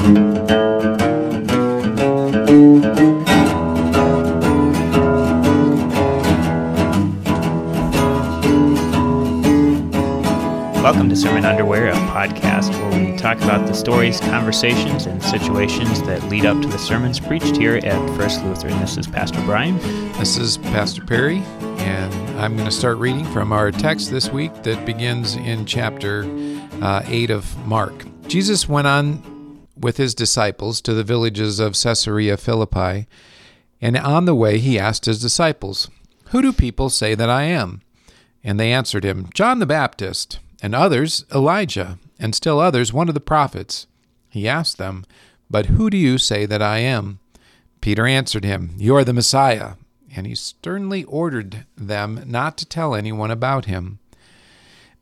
Welcome to Sermon Underwear, a podcast where we talk about the stories, conversations, and situations that lead up to the sermons preached here at First Lutheran. This is Pastor Brian. This is Pastor Perry, and I'm going to start reading from our text this week that begins in chapter uh, 8 of Mark. Jesus went on with his disciples to the villages of Caesarea Philippi, and on the way he asked his disciples, Who do people say that I am? And they answered him, John the Baptist and others Elijah, and still others one of the prophets. He asked them, But who do you say that I am? Peter answered him, You are the Messiah. And he sternly ordered them not to tell anyone about him.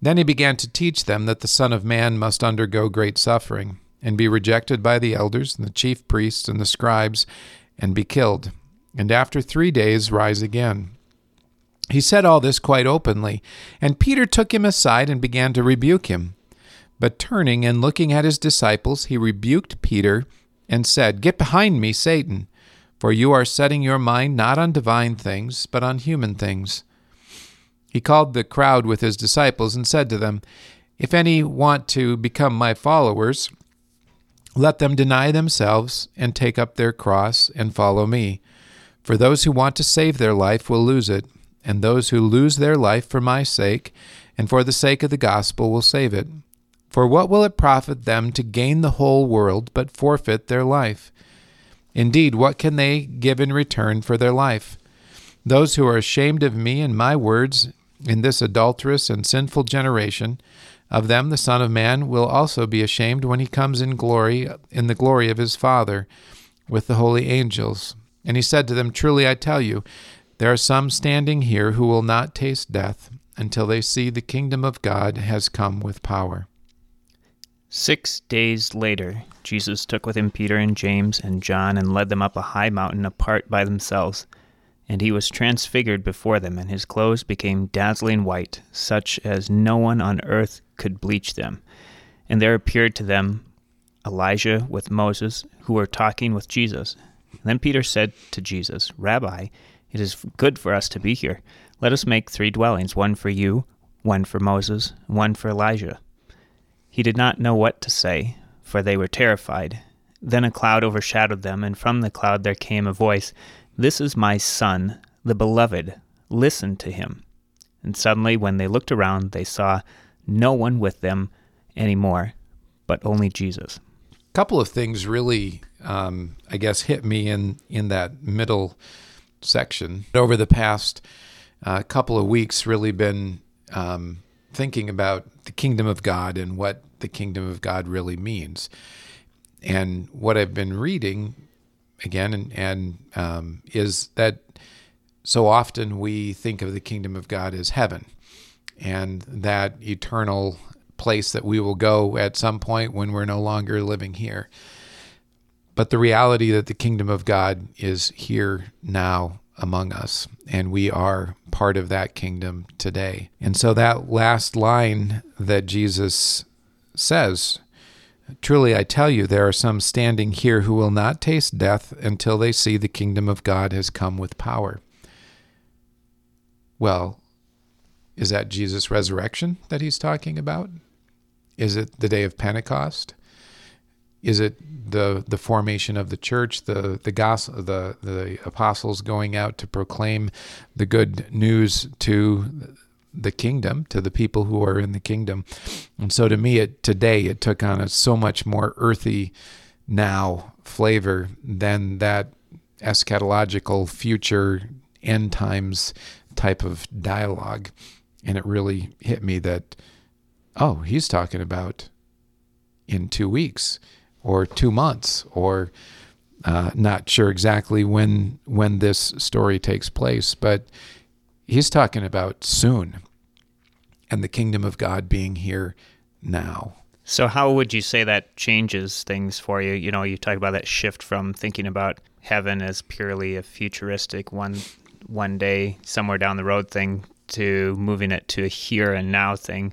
Then he began to teach them that the Son of Man must undergo great suffering, and be rejected by the elders, and the chief priests, and the scribes, and be killed, and after three days rise again. He said all this quite openly, and Peter took him aside and began to rebuke him. But turning and looking at his disciples, he rebuked Peter and said, Get behind me, Satan, for you are setting your mind not on divine things, but on human things. He called the crowd with his disciples and said to them, If any want to become my followers, let them deny themselves and take up their cross and follow me. For those who want to save their life will lose it and those who lose their life for my sake and for the sake of the gospel will save it. For what will it profit them to gain the whole world but forfeit their life? Indeed, what can they give in return for their life? Those who are ashamed of me and my words in this adulterous and sinful generation, of them the Son of Man will also be ashamed when he comes in glory in the glory of his Father with the holy angels. And he said to them, Truly I tell you, there are some standing here who will not taste death until they see the kingdom of God has come with power. Six days later, Jesus took with him Peter and James and John and led them up a high mountain apart by themselves. And he was transfigured before them, and his clothes became dazzling white, such as no one on earth could bleach them. And there appeared to them Elijah with Moses, who were talking with Jesus. Then Peter said to Jesus, Rabbi, it is good for us to be here. Let us make three dwellings one for you, one for Moses, one for Elijah. He did not know what to say, for they were terrified. Then a cloud overshadowed them, and from the cloud there came a voice This is my Son, the Beloved. Listen to him. And suddenly, when they looked around, they saw no one with them anymore, but only Jesus. A couple of things really, um, I guess, hit me in, in that middle section. Over the past uh, couple of weeks, really been um, thinking about the kingdom of God and what the kingdom of God really means. And what I've been reading again and, and um, is that so often we think of the kingdom of God as heaven and that eternal place that we will go at some point when we're no longer living here but the reality that the kingdom of God is here now among us, and we are part of that kingdom today. And so that last line that Jesus says, Truly I tell you, there are some standing here who will not taste death until they see the kingdom of God has come with power. Well, is that Jesus' resurrection that he's talking about? Is it the day of Pentecost? Is it the the formation of the church, the the gospel, the the apostles going out to proclaim the good news to the kingdom, to the people who are in the kingdom? And so, to me, it today it took on a so much more earthy now flavor than that eschatological future end times type of dialogue, and it really hit me that oh, he's talking about in two weeks or two months or uh, not sure exactly when when this story takes place, but he's talking about soon and the kingdom of God being here now. So how would you say that changes things for you? You know, you talk about that shift from thinking about heaven as purely a futuristic one one day somewhere down the road thing to moving it to a here and now thing,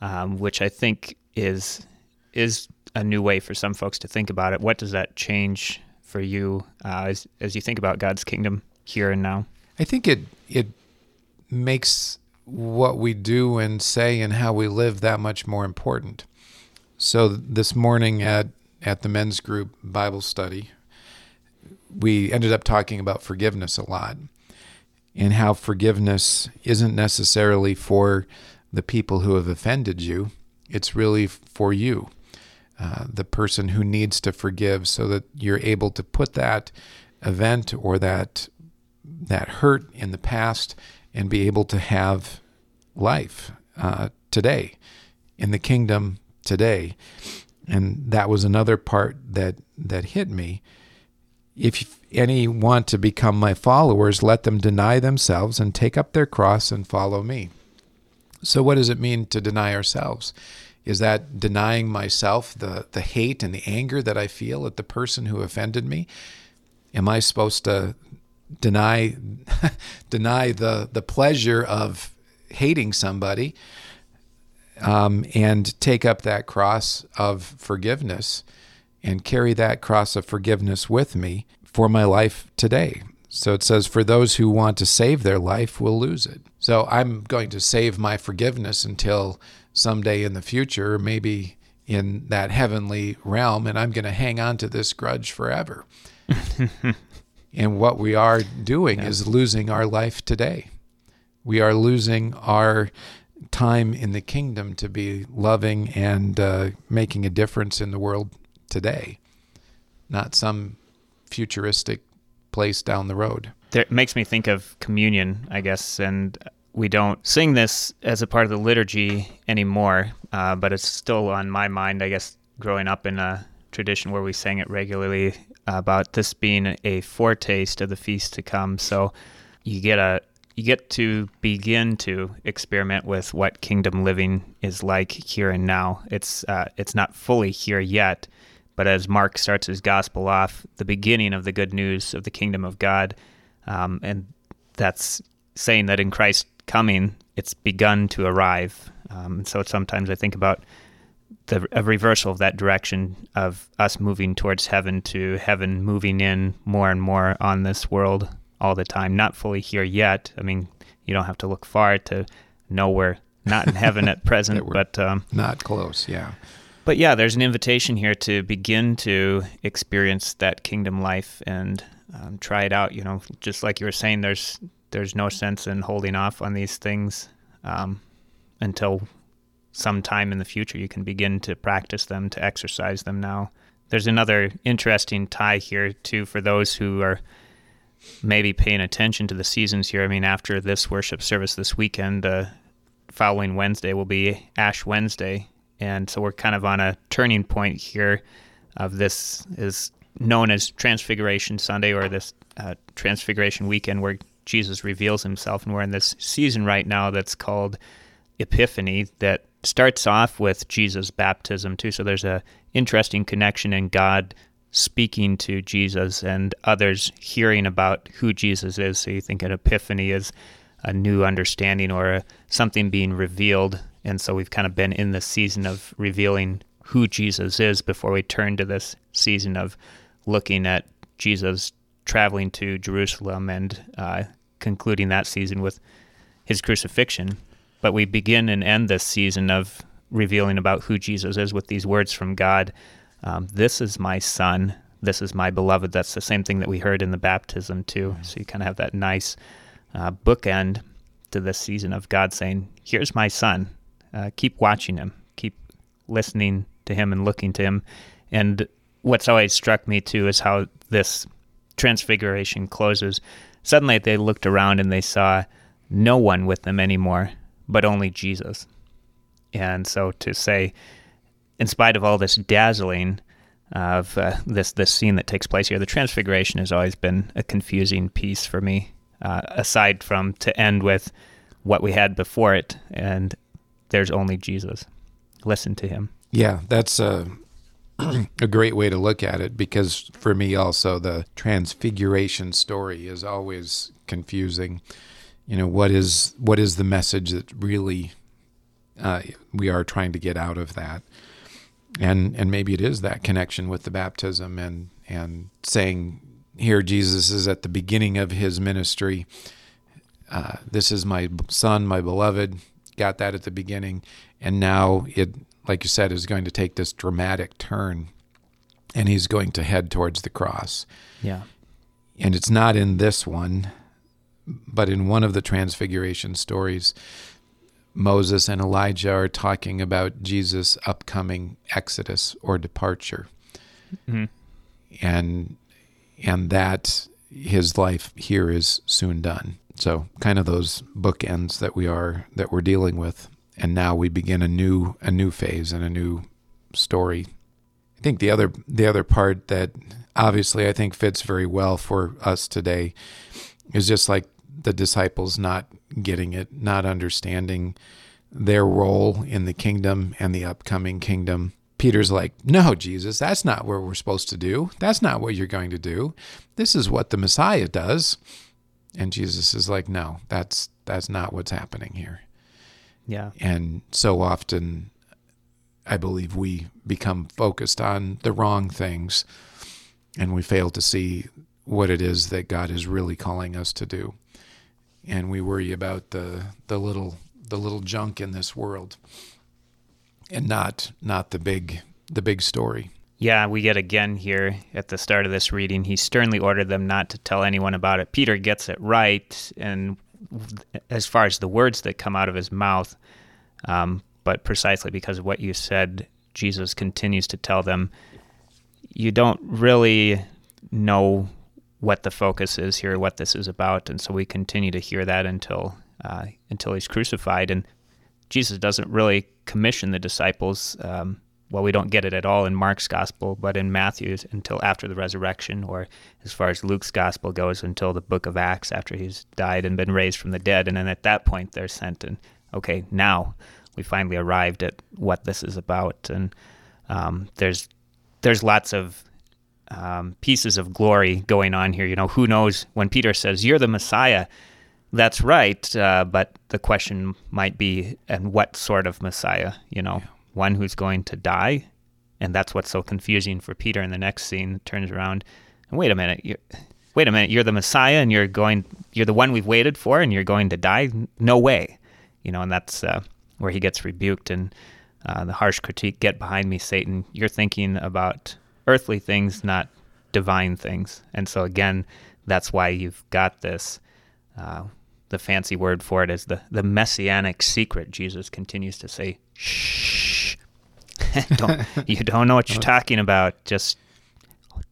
um, which I think is is a new way for some folks to think about it. What does that change for you uh, as as you think about God's kingdom here and now? I think it it makes what we do and say and how we live that much more important. So this morning at at the men's group Bible study, we ended up talking about forgiveness a lot and how forgiveness isn't necessarily for the people who have offended you. It's really for you, uh, the person who needs to forgive, so that you're able to put that event or that that hurt in the past and be able to have life uh, today in the kingdom today. And that was another part that that hit me. If any want to become my followers, let them deny themselves and take up their cross and follow me. So, what does it mean to deny ourselves? Is that denying myself the, the hate and the anger that I feel at the person who offended me? Am I supposed to deny deny the the pleasure of hating somebody um, and take up that cross of forgiveness and carry that cross of forgiveness with me for my life today. So it says, For those who want to save their life will lose it. So I'm going to save my forgiveness until someday in the future, maybe in that heavenly realm, and I'm going to hang on to this grudge forever. and what we are doing yeah. is losing our life today. We are losing our time in the kingdom to be loving and uh, making a difference in the world today, not some futuristic place down the road. It makes me think of communion, I guess, and we don't sing this as a part of the liturgy anymore, uh, but it's still on my mind, I guess, growing up in a tradition where we sang it regularly about this being a foretaste of the feast to come. So you get a you get to begin to experiment with what kingdom living is like here and now. It's uh, it's not fully here yet, but as Mark starts his gospel off, the beginning of the good news of the kingdom of God, um, and that's saying that in Christ coming, it's begun to arrive. Um, so sometimes I think about the a reversal of that direction of us moving towards heaven to heaven moving in more and more on this world all the time. Not fully here yet. I mean, you don't have to look far to know we're not in heaven at present, but um, not close. Yeah. But yeah, there's an invitation here to begin to experience that kingdom life and um, try it out. You know, just like you were saying, there's there's no sense in holding off on these things um, until sometime in the future. You can begin to practice them, to exercise them now. There's another interesting tie here too for those who are maybe paying attention to the seasons here. I mean, after this worship service this weekend, uh, following Wednesday will be Ash Wednesday, and so we're kind of on a turning point here. Of this is known as Transfiguration Sunday or this uh, Transfiguration weekend, where Jesus reveals Himself, and we're in this season right now that's called Epiphany that starts off with Jesus' baptism too. So there's a interesting connection in God speaking to Jesus and others hearing about who Jesus is. So you think an epiphany is a new understanding or a, something being revealed. And so we've kind of been in this season of revealing who Jesus is before we turn to this season of looking at Jesus traveling to Jerusalem and uh, concluding that season with his crucifixion. But we begin and end this season of revealing about who Jesus is with these words from God um, This is my son. This is my beloved. That's the same thing that we heard in the baptism, too. Mm-hmm. So you kind of have that nice uh, bookend to this season of God saying, Here's my son. Uh, keep watching him. Keep listening to him and looking to him. And what's always struck me, too, is how this transfiguration closes. Suddenly they looked around and they saw no one with them anymore, but only Jesus. And so to say, in spite of all this dazzling of uh, this this scene that takes place here, the Transfiguration has always been a confusing piece for me. Uh, aside from to end with what we had before it, and there's only Jesus. Listen to him. Yeah, that's a a great way to look at it because for me also the Transfiguration story is always confusing. You know what is what is the message that really uh, we are trying to get out of that? and and maybe it is that connection with the baptism and and saying here Jesus is at the beginning of his ministry. Uh, this is my son, my beloved. Got that at the beginning, and now it, like you said, is going to take this dramatic turn, and he's going to head towards the cross. Yeah, and it's not in this one, but in one of the transfiguration stories, Moses and Elijah are talking about Jesus' upcoming exodus or departure. Mm-hmm. And and that his life here is soon done. So kind of those bookends that we are that we're dealing with, and now we begin a new a new phase and a new story. I think the other the other part that obviously I think fits very well for us today is just like the disciples not getting it, not understanding their role in the kingdom and the upcoming kingdom. Peter's like, No, Jesus, that's not what we're supposed to do. That's not what you're going to do. This is what the Messiah does. And Jesus is like, No, that's that's not what's happening here. Yeah. And so often I believe we become focused on the wrong things and we fail to see what it is that God is really calling us to do. And we worry about the the little the little junk in this world and not not the big the big story. Yeah, we get again here at the start of this reading. He sternly ordered them not to tell anyone about it. Peter gets it right, and as far as the words that come out of his mouth, um, but precisely because of what you said, Jesus continues to tell them, you don't really know what the focus is here, what this is about, and so we continue to hear that until uh, until he's crucified. And Jesus doesn't really commission the disciples. Um, well, we don't get it at all in Mark's gospel, but in Matthew's until after the resurrection, or as far as Luke's gospel goes, until the book of Acts after he's died and been raised from the dead. And then at that point, they're sent, and okay, now we finally arrived at what this is about. And um, there's there's lots of um, pieces of glory going on here. You know, who knows when Peter says, "You're the Messiah." That's right, uh, but the question might be, and what sort of Messiah? You know, yeah. One who's going to die, and that's what's so confusing for Peter. In the next scene, turns around, and wait a minute, you're, wait a minute, you're the Messiah, and you're going, you're the one we've waited for, and you're going to die? No way, you know, and that's uh, where he gets rebuked and uh, the harsh critique, "Get behind me, Satan! You're thinking about earthly things, not divine things." And so again, that's why you've got this uh, the fancy word for it is the, the messianic secret. Jesus continues to say, shh. don't, you don't know what you're talking about. Just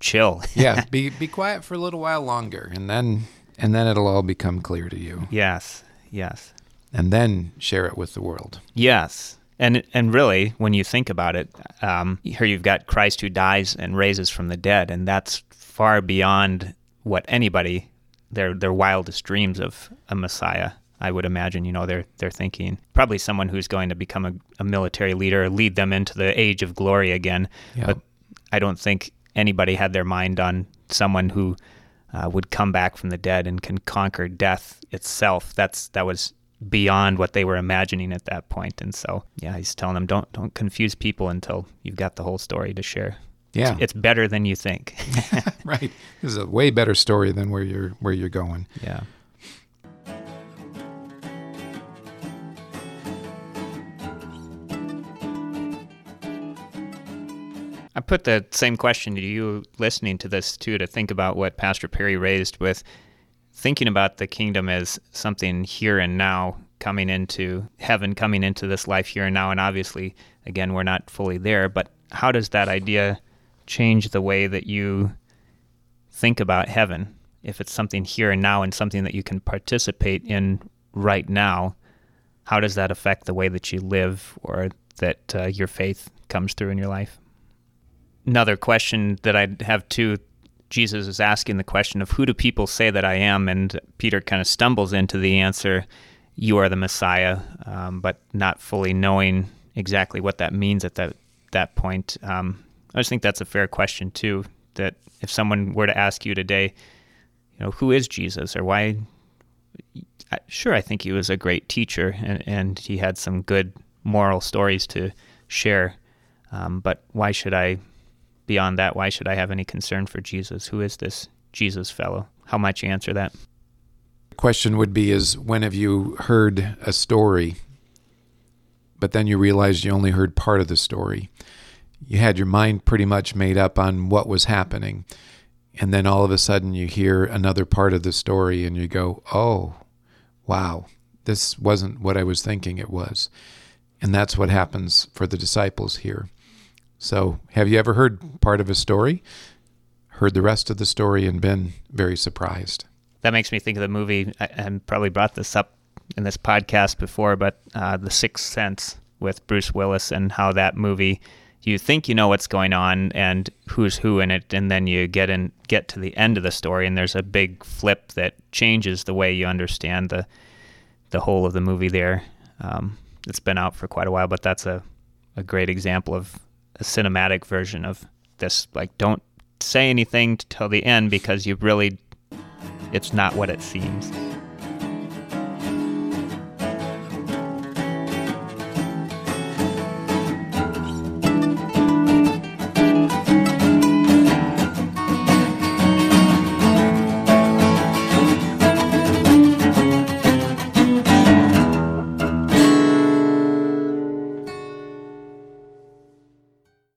chill. yeah, be be quiet for a little while longer, and then and then it'll all become clear to you. Yes, yes. And then share it with the world. Yes, and and really, when you think about it, um, here you've got Christ who dies and raises from the dead, and that's far beyond what anybody their their wildest dreams of a Messiah. I would imagine, you know, they're they're thinking probably someone who's going to become a, a military leader, lead them into the age of glory again. But I don't think anybody had their mind on someone who uh, would come back from the dead and can conquer death itself. That's that was beyond what they were imagining at that point. And so, yeah, he's telling them don't don't confuse people until you've got the whole story to share. Yeah, it's, it's better than you think. right. This is a way better story than where you're where you're going. Yeah. I put the same question to you listening to this too to think about what Pastor Perry raised with thinking about the kingdom as something here and now coming into heaven, coming into this life here and now. And obviously, again, we're not fully there, but how does that idea change the way that you think about heaven. If it's something here and now and something that you can participate in right now, how does that affect the way that you live or that uh, your faith comes through in your life? Another question that I have too Jesus is asking the question of who do people say that I am? And Peter kind of stumbles into the answer, you are the Messiah, um, but not fully knowing exactly what that means at that, that point. Um, I just think that's a fair question too. That if someone were to ask you today, you know, who is Jesus or why? Sure, I think he was a great teacher and, and he had some good moral stories to share. Um, but why should I, beyond that, why should I have any concern for Jesus? Who is this Jesus fellow? How might you answer that? The question would be is when have you heard a story, but then you realized you only heard part of the story? You had your mind pretty much made up on what was happening. And then all of a sudden you hear another part of the story and you go, oh, wow, this wasn't what I was thinking it was. And that's what happens for the disciples here. So, have you ever heard part of a story, heard the rest of the story, and been very surprised? That makes me think of the movie. I, I probably brought this up in this podcast before, but uh, The Sixth Sense with Bruce Willis and how that movie you think you know what's going on and who's who in it and then you get in get to the end of the story and there's a big flip that changes the way you understand the the whole of the movie there um, it's been out for quite a while but that's a, a great example of a cinematic version of this. Like don't say anything till the end because you really it's not what it seems